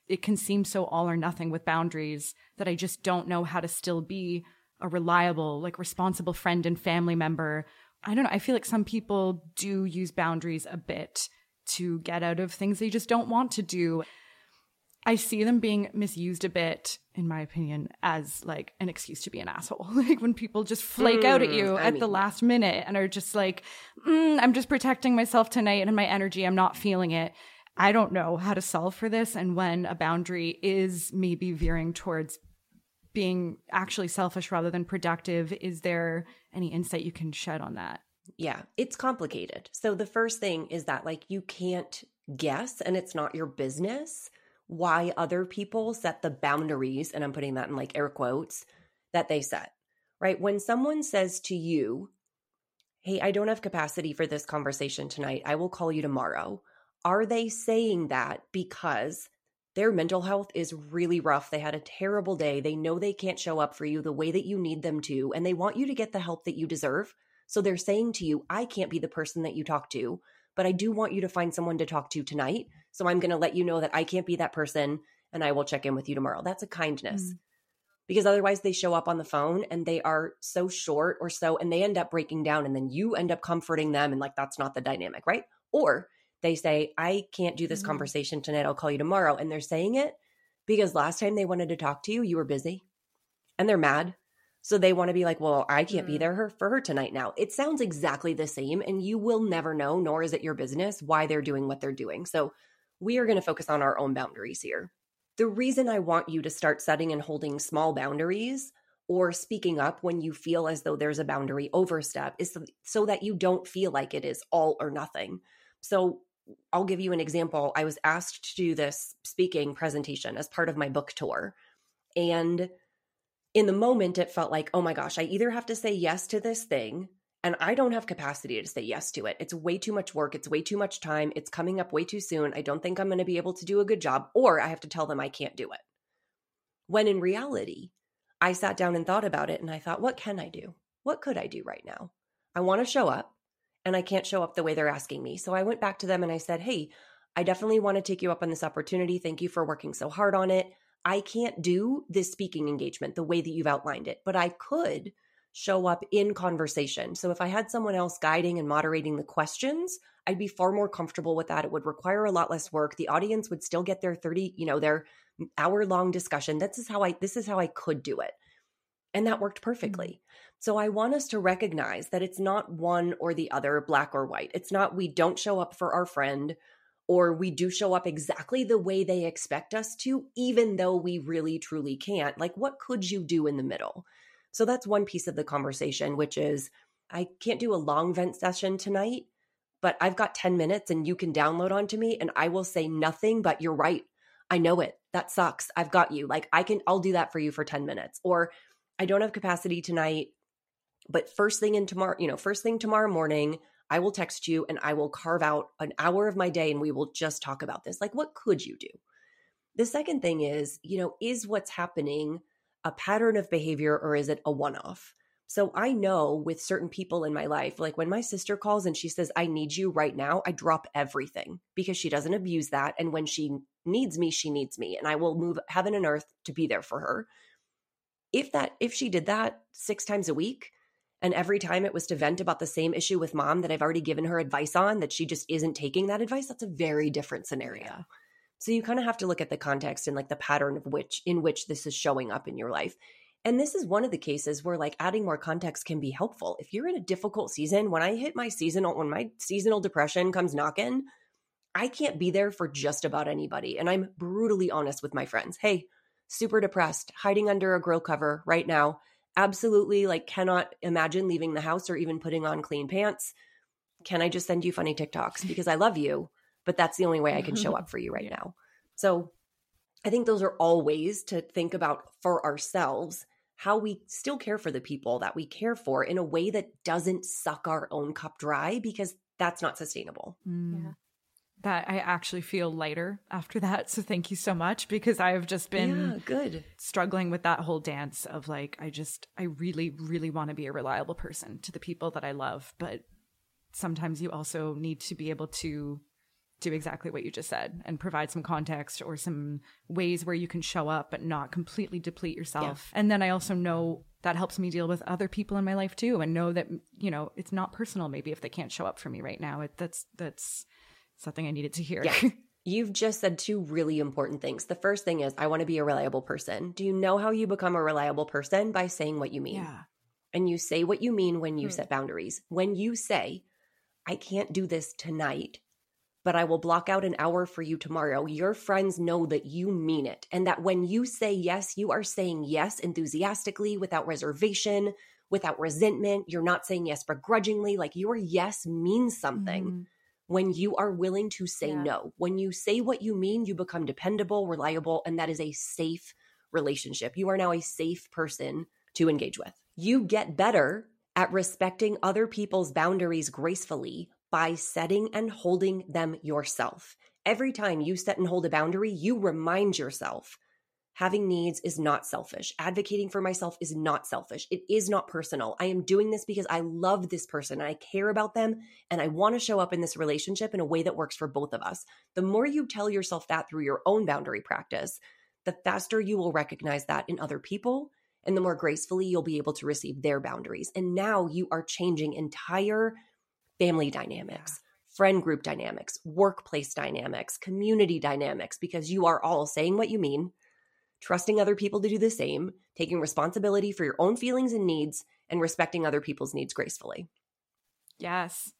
It can seem so all or nothing with boundaries that I just don't know how to still be a reliable, like responsible friend and family member I don't know. I feel like some people do use boundaries a bit to get out of things they just don't want to do. I see them being misused a bit, in my opinion, as like an excuse to be an asshole. like when people just flake mm, out at mm, you I at mean, the last minute and are just like, mm, I'm just protecting myself tonight and my energy. I'm not feeling it. I don't know how to solve for this. And when a boundary is maybe veering towards being actually selfish rather than productive. Is there any insight you can shed on that? Yeah, it's complicated. So the first thing is that like you can't guess and it's not your business why other people set the boundaries and I'm putting that in like air quotes that they set. Right? When someone says to you, "Hey, I don't have capacity for this conversation tonight. I will call you tomorrow." Are they saying that because their mental health is really rough. They had a terrible day. They know they can't show up for you the way that you need them to, and they want you to get the help that you deserve. So they're saying to you, I can't be the person that you talk to, but I do want you to find someone to talk to tonight. So I'm going to let you know that I can't be that person and I will check in with you tomorrow. That's a kindness. Mm. Because otherwise, they show up on the phone and they are so short or so, and they end up breaking down, and then you end up comforting them. And like, that's not the dynamic, right? Or they say, I can't do this mm-hmm. conversation tonight. I'll call you tomorrow. And they're saying it because last time they wanted to talk to you, you were busy and they're mad. So they want to be like, well, I can't be Mm. there for her tonight now. It sounds exactly the same, and you will never know, nor is it your business, why they're doing what they're doing. So we are going to focus on our own boundaries here. The reason I want you to start setting and holding small boundaries or speaking up when you feel as though there's a boundary overstep is so, so that you don't feel like it is all or nothing. So I'll give you an example. I was asked to do this speaking presentation as part of my book tour. And in the moment, it felt like, oh my gosh, I either have to say yes to this thing and I don't have capacity to say yes to it. It's way too much work. It's way too much time. It's coming up way too soon. I don't think I'm going to be able to do a good job, or I have to tell them I can't do it. When in reality, I sat down and thought about it and I thought, what can I do? What could I do right now? I want to show up and I can't show up the way they're asking me. So I went back to them and I said, hey, I definitely want to take you up on this opportunity. Thank you for working so hard on it. I can't do this speaking engagement the way that you've outlined it, but I could show up in conversation. So if I had someone else guiding and moderating the questions, I'd be far more comfortable with that. It would require a lot less work. The audience would still get their 30, you know, their hour long discussion. This is how I this is how I could do it. And that worked mm-hmm. perfectly. So I want us to recognize that it's not one or the other, black or white. It's not we don't show up for our friend or we do show up exactly the way they expect us to, even though we really truly can't. Like, what could you do in the middle? So that's one piece of the conversation, which is I can't do a long vent session tonight, but I've got 10 minutes and you can download onto me and I will say nothing but you're right. I know it. That sucks. I've got you. Like, I can, I'll do that for you for 10 minutes. Or I don't have capacity tonight, but first thing in tomorrow, you know, first thing tomorrow morning, I will text you and I will carve out an hour of my day and we will just talk about this. Like, what could you do? The second thing is, you know, is what's happening a pattern of behavior or is it a one off? So I know with certain people in my life, like when my sister calls and she says, I need you right now, I drop everything because she doesn't abuse that. And when she needs me, she needs me. And I will move heaven and earth to be there for her. If that, if she did that six times a week, and every time it was to vent about the same issue with mom that I've already given her advice on, that she just isn't taking that advice, that's a very different scenario. So you kind of have to look at the context and like the pattern of which in which this is showing up in your life. And this is one of the cases where like adding more context can be helpful. If you're in a difficult season, when I hit my seasonal when my seasonal depression comes knocking, I can't be there for just about anybody. And I'm brutally honest with my friends. Hey, super depressed, hiding under a grill cover right now. Absolutely like cannot imagine leaving the house or even putting on clean pants. Can I just send you funny TikToks because I love you? but that's the only way I can show up for you right now. So I think those are all ways to think about for ourselves how we still care for the people that we care for in a way that doesn't suck our own cup dry because that's not sustainable. Mm. Yeah. That I actually feel lighter after that. So thank you so much because I have just been yeah, good. struggling with that whole dance of like, I just, I really, really want to be a reliable person to the people that I love. But sometimes you also need to be able to do exactly what you just said and provide some context or some ways where you can show up but not completely deplete yourself. And then I also know that helps me deal with other people in my life too and know that you know it's not personal maybe if they can't show up for me right now. It that's that's something I needed to hear. Yeah. You've just said two really important things. The first thing is, I want to be a reliable person. Do you know how you become a reliable person? By saying what you mean. yeah. And you say what you mean when you Hmm. set boundaries. When you say, I can't do this tonight, but I will block out an hour for you tomorrow, your friends know that you mean it. And that when you say yes, you are saying yes enthusiastically, without reservation, without resentment. You're not saying yes begrudgingly. Like your yes means something Mhm. When you are willing to say Yeah. no. When you say what you mean, you become dependable, reliable, and that is a safe relationship. You are now a safe person to engage with. You get better at respecting other people's boundaries gracefully by setting and holding them yourself. Every time you set and hold a boundary, you remind yourself having needs is not selfish. Advocating for myself is not selfish. It is not personal. I am doing this because I love this person and I care about them and I want to show up in this relationship in a way that works for both of us. The more you tell yourself that through your own boundary practice, the faster you will recognize that in other people and the more gracefully you'll be able to receive their boundaries. And now you are changing entire family dynamics, friend group dynamics, workplace dynamics, community dynamics because you are all saying what you mean, trusting other people to do the same, taking responsibility for your own feelings and needs, and respecting other people's needs gracefully. Yes.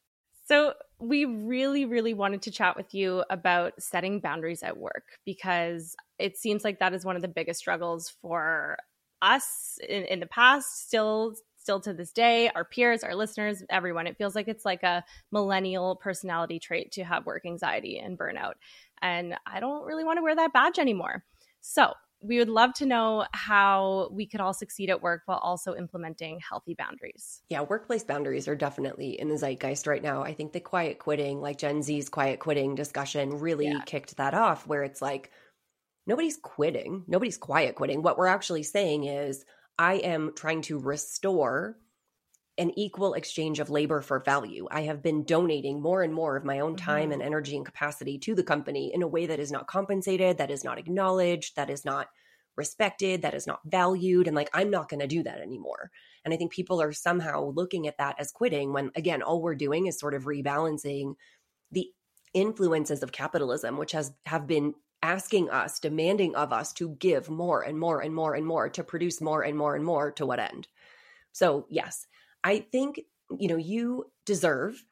So, we really, really wanted to chat with you about setting boundaries at work because it seems like that is one of the biggest struggles for us in, in the past, still still to this day, our peers, our listeners, everyone. It feels like it's like a millennial personality trait to have work anxiety and burnout. And I don't really want to wear that badge anymore. So, we would love to know how we could all succeed at work while also implementing healthy boundaries. Yeah, workplace boundaries are definitely in the zeitgeist right now. I think the quiet quitting, like Gen Z's quiet quitting discussion, really yeah. kicked that off, where it's like, nobody's quitting, nobody's quiet quitting. What we're actually saying is, I am trying to restore an equal exchange of labor for value. I have been donating more and more of my own time mm-hmm. and energy and capacity to the company in a way that is not compensated, that is not acknowledged, that is not respected, that is not valued. And like, I'm not going to do that anymore. And I think people are somehow looking at that as quitting when, again, all we're doing is sort of rebalancing the influences of capitalism, which has have been asking us, demanding of us to give more and more and more and more to produce more and more and more to what end? So, yes, I think, you know, you deserve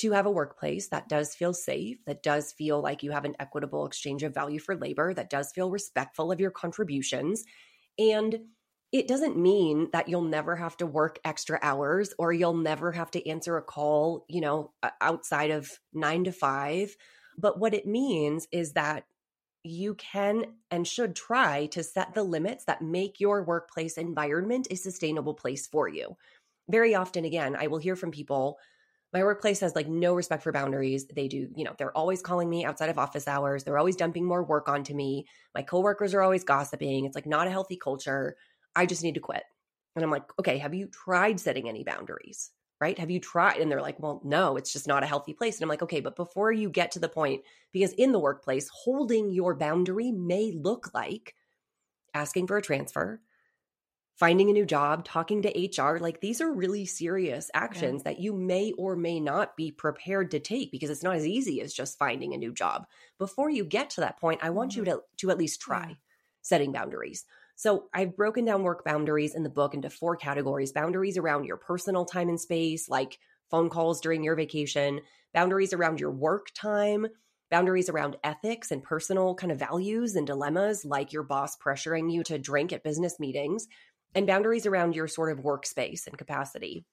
to have a workplace that does feel safe, that does feel like you have an equitable exchange of value for labor, that does feel respectful of your contributions. And it doesn't mean that you'll never have to work extra hours or you'll never have to answer a call, you know, outside of nine to five. But what it means is that you can and should try to set the limits that make your workplace environment a sustainable place for you. Very often, again, I will hear from people my workplace has like no respect for boundaries. They do, you know, they're always calling me outside of office hours. They're always dumping more work onto me. My coworkers are always gossiping. It's like not a healthy culture. I just need to quit. And I'm like, okay, have you tried setting any boundaries? right? Have you tried? And they're like, well, no, it's just not a healthy place. And I'm like, okay, but before you get to the point, because in the workplace, holding your boundary may look like asking for a transfer, finding a new job, talking to HR. Like these are really serious actions yeah. that you may or may not be prepared to take because it's not as easy as just finding a new job. Before you get to that point, I want mm-hmm. you to to at least try yeah. setting boundaries. So I've broken down work boundaries in the book into four categories boundaries around your personal time and space, like phone calls during your vacation, boundaries around your work time, boundaries around ethics and personal kind of values and dilemmas, like your boss pressuring you to drink at business meetings, and boundaries around your sort of workspace and capacity.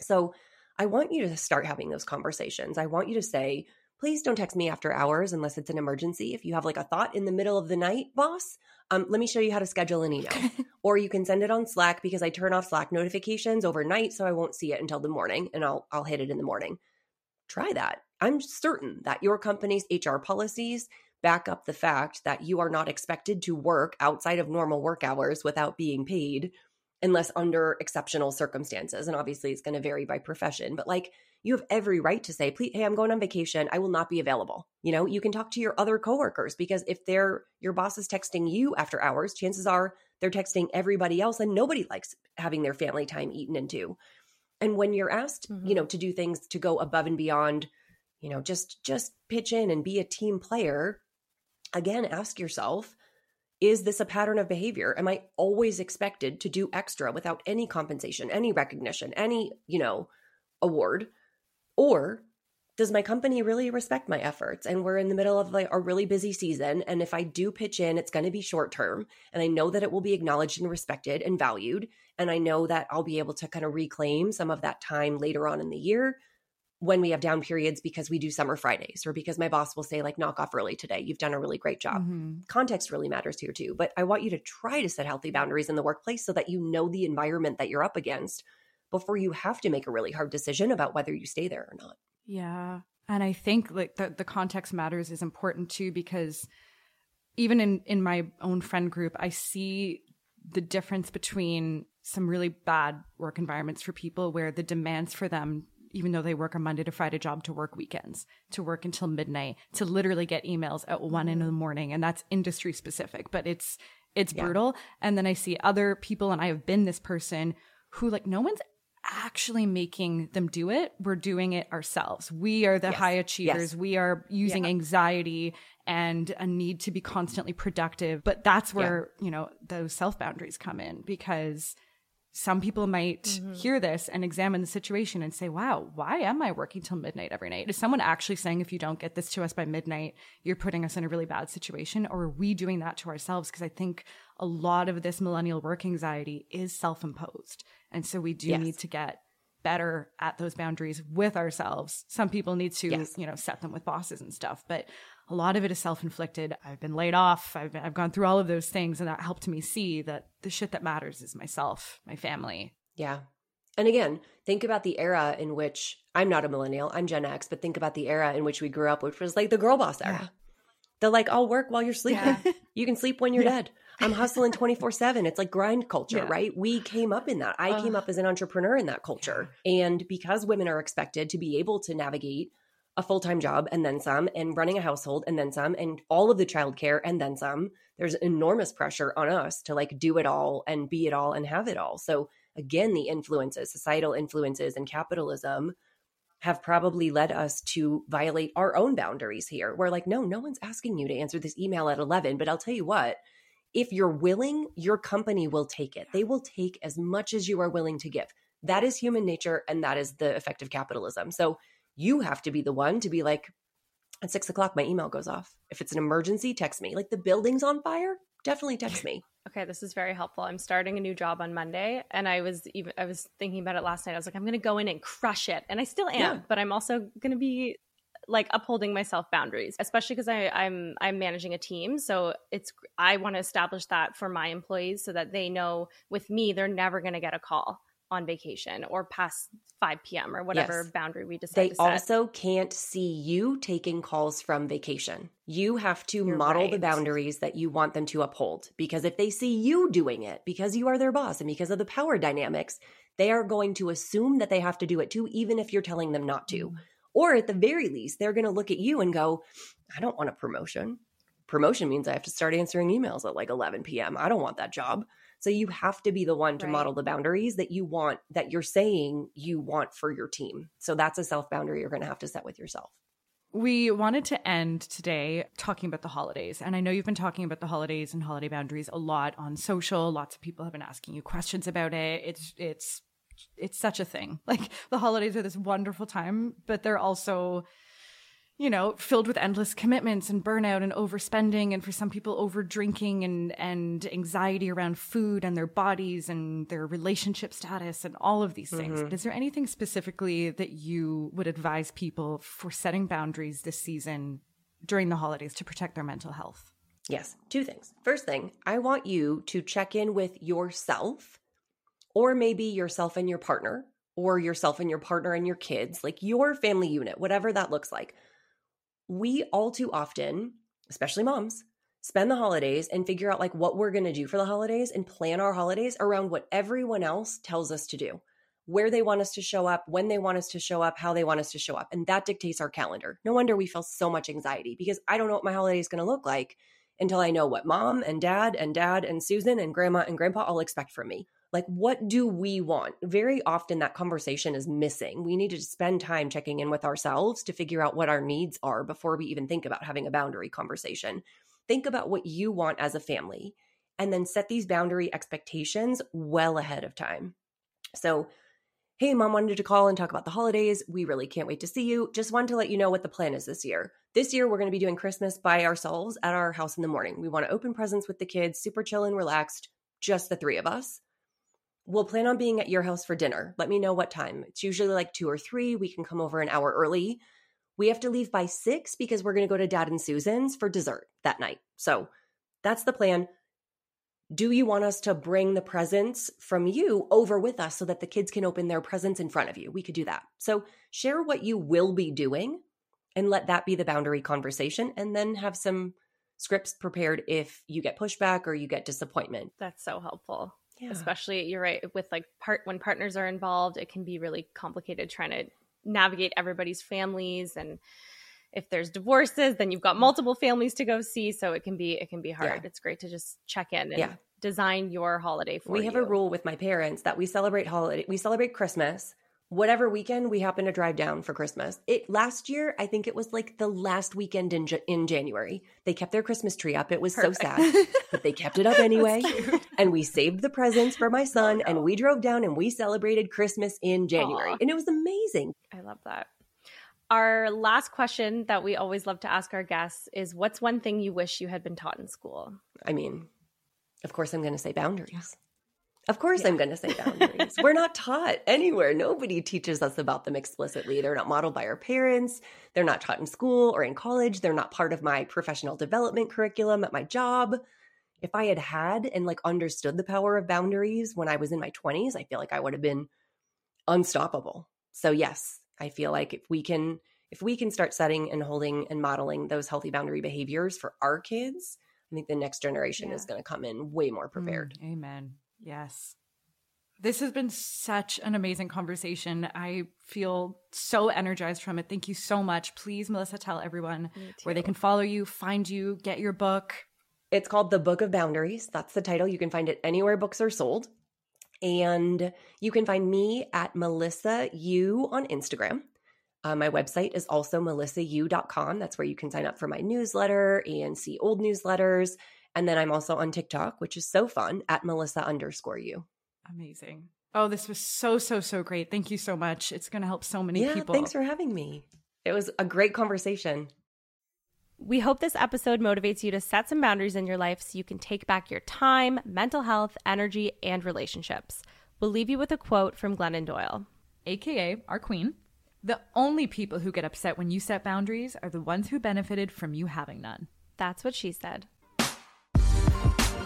So I want you to start having those conversations. I want you to say, please don't text me after hours unless it's an emergency. If you have like a thought in the middle of the night, boss, um, let me show you how to schedule an email. or you can send it on Slack because I turn off Slack notifications overnight so I won't see it until the morning and I'll I'll hit it in the morning. Try that. I'm certain that your company's HR policies back up the fact that you are not expected to work outside of normal work hours without being paid unless under exceptional circumstances. And obviously it's going to vary by profession, but like you have every right to say, please, hey, I'm going on vacation. I will not be available. You know, you can talk to your other coworkers because if they're your boss is texting you after hours, chances are they're texting everybody else and nobody likes having their family time eaten into. And when you're asked, mm-hmm. you know, to do things to go above and beyond, you know, just just pitch in and be a team player, again, ask yourself, is this a pattern of behavior? Am I always expected to do extra without any compensation, any recognition, any, you know, award? Or does my company really respect my efforts? And we're in the middle of like a really busy season. And if I do pitch in, it's going to be short term. And I know that it will be acknowledged and respected and valued. And I know that I'll be able to kind of reclaim some of that time later on in the year when we have down periods because we do summer Fridays or because my boss will say, like, knock off early today. You've done a really great job. Mm-hmm. Context really matters here too. But I want you to try to set healthy boundaries in the workplace so that you know the environment that you're up against before you have to make a really hard decision about whether you stay there or not. Yeah. And I think like the, the context matters is important too because even in in my own friend group, I see the difference between some really bad work environments for people where the demands for them even though they work a Monday to Friday job to work weekends, to work until midnight, to literally get emails at one in the morning. And that's industry specific, but it's, it's yeah. brutal. And then I see other people, and I have been this person who like no one's actually making them do it. We're doing it ourselves. We are the yes. high achievers. Yes. We are using yeah. anxiety and a need to be constantly productive. But that's where, yeah. you know, those self boundaries come in because some people might mm-hmm. hear this and examine the situation and say, wow, why am I working till midnight every night? Is someone actually saying, if you don't get this to us by midnight, you're putting us in a really bad situation? Or are we doing that to ourselves? Because I think a lot of this millennial work anxiety is self imposed. And so we do yes. need to get better at those boundaries with ourselves. Some people need to, yes. you know, set them with bosses and stuff, but a lot of it is self-inflicted. I've been laid off. I've I've gone through all of those things and that helped me see that the shit that matters is myself, my family. Yeah. And again, think about the era in which I'm not a millennial, I'm Gen X, but think about the era in which we grew up, which was like the girl boss era. Yeah. They're like, I'll work while you're sleeping. Yeah. you can sleep when you're yeah. dead. I'm hustling 24 7. It's like grind culture, right? We came up in that. I uh, came up as an entrepreneur in that culture. And because women are expected to be able to navigate a full time job and then some, and running a household and then some, and all of the childcare and then some. There's enormous pressure on us to like do it all and be it all and have it all. So, again, the influences, societal influences, and capitalism have probably led us to violate our own boundaries here. We're like, no, no one's asking you to answer this email at 11, but I'll tell you what, if you're willing, your company will take it. They will take as much as you are willing to give. That is human nature and that is the effect of capitalism. So, you have to be the one to be like, at six o'clock, my email goes off. If it's an emergency, text me. Like the building's on fire, definitely text me. Okay, this is very helpful. I'm starting a new job on Monday, and I was even I was thinking about it last night. I was like, I'm going to go in and crush it, and I still am. Yeah. But I'm also going to be like upholding myself boundaries, especially because I'm I'm managing a team. So it's I want to establish that for my employees so that they know with me they're never going to get a call on vacation or past 5 p.m. or whatever yes. boundary we decide they also can't see you taking calls from vacation. You have to You're model right. the boundaries that you want them to uphold because if they see you doing it because you are their boss and because of the power dynamics, they are going to assume that they have to do it too, even if you're telling them not to. Mm. Or at the very least, they're going to look at you and go, I don't want a promotion. Promotion means I have to start answering emails at like 11 p.m. I don't want that job. So you have to be the one to right. model the boundaries that you want, that you're saying you want for your team. So that's a self boundary you're going to have to set with yourself. We wanted to end today talking about the holidays. And I know you've been talking about the holidays and holiday boundaries a lot on social. Lots of people have been asking you questions about it. It's it's it's such a thing. Like the holidays are this wonderful time, but they're also you know, filled with endless commitments and burnout and overspending, and for some people, over drinking and and anxiety around food and their bodies and their relationship status and all of these things. Mm-hmm. But is there anything specifically that you would advise people for setting boundaries this season during the holidays to protect their mental health? Yes, two things. First thing, I want you to check in with yourself, or maybe yourself and your partner, or yourself and your partner and your kids, like your family unit, whatever that looks like we all too often, especially moms, spend the holidays and figure out like what we're going to do for the holidays and plan our holidays around what everyone else tells us to do. Where they want us to show up, when they want us to show up, how they want us to show up. And that dictates our calendar. No wonder we feel so much anxiety because I don't know what my holiday is going to look like until I know what mom and dad and dad and Susan and grandma and grandpa all expect from me. Like, what do we want? Very often that conversation is missing. We need to spend time checking in with ourselves to figure out what our needs are before we even think about having a boundary conversation. Think about what you want as a family and then set these boundary expectations well ahead of time. So, hey, mom wanted to call and talk about the holidays. We really can't wait to see you. Just wanted to let you know what the plan is this year. This year, we're going to be doing Christmas by ourselves at our house in the morning. We want to open presents with the kids, super chill and relaxed, just the three of us we'll plan on being at your house for dinner. Let me know what time. It's usually like two or three. We can come over an hour early. We have to leave by six because we're going to go to Dad and Susan's for dessert that night. So that's the plan. Do you want us to bring the presents from you over with us so that the kids can open their presents in front of you? We could do that. So share what you will be doing and let that be the boundary conversation and then have some scripts prepared if you get pushback or you get disappointment. That's so helpful yeah. especially you're right with like part when partners are involved it can be really complicated trying to navigate everybody's families and if there's divorces then you've got mm. multiple families to go see so it can be it can be hard yeah. it's great to just check in and yeah design your holiday for you. we have you. a rule with my parents that we celebrate holiday we celebrate christmas whatever weekend we happen to drive down for christmas. It last year i think it was like the last weekend in, in january. They kept their christmas tree up. It was so sad but they kept it up anyway. and we saved the presents for my son oh, and we drove down and we celebrated christmas in january. Aw. and it was amazing. I love that. Our last question that we always love to ask our guests is what's one thing you wish you had been taught in school? i mean of course i'm going to say boundaries Of course, I'm going to say boundaries. We're not taught anywhere. Nobody teaches us about them explicitly. They're not modeled by our parents. They're not taught in school or in college. They're not part of my professional development curriculum at my job. If I had had and like understood the power of boundaries when I was in my 20s, I feel like I would have been unstoppable. So yes, I feel like if we can if we can start setting and holding and modeling those healthy boundary behaviors for our kids, I think the next generation Yeah. is going to come in way more prepared. Mm, amen. Yes. This has been such an amazing conversation. I feel so energized from it. Thank you so much. Please, Melissa, tell everyone where they can follow you, find you, get your book. It's called The Book of Boundaries. That's the title. You can find it anywhere books are sold. And you can find me at Melissa U on Instagram. Uh, my website is also melissau.com. That's where you can sign up for my newsletter and see old newsletters. And then I'm also on TikTok, which is so fun at Melissa underscore you. Amazing. Oh, this was so, so, so great. Thank you so much. It's going to help so many people. yeah, people. thanks for having me. It was a great conversation. We hope this episode motivates you to set some boundaries in your life so you can take back your time, mental health, energy, and relationships. We'll leave you with a quote from Glennon Doyle. AKA our queen. The only people who get upset when you set boundaries are the ones who benefited from you having none. That's what she said.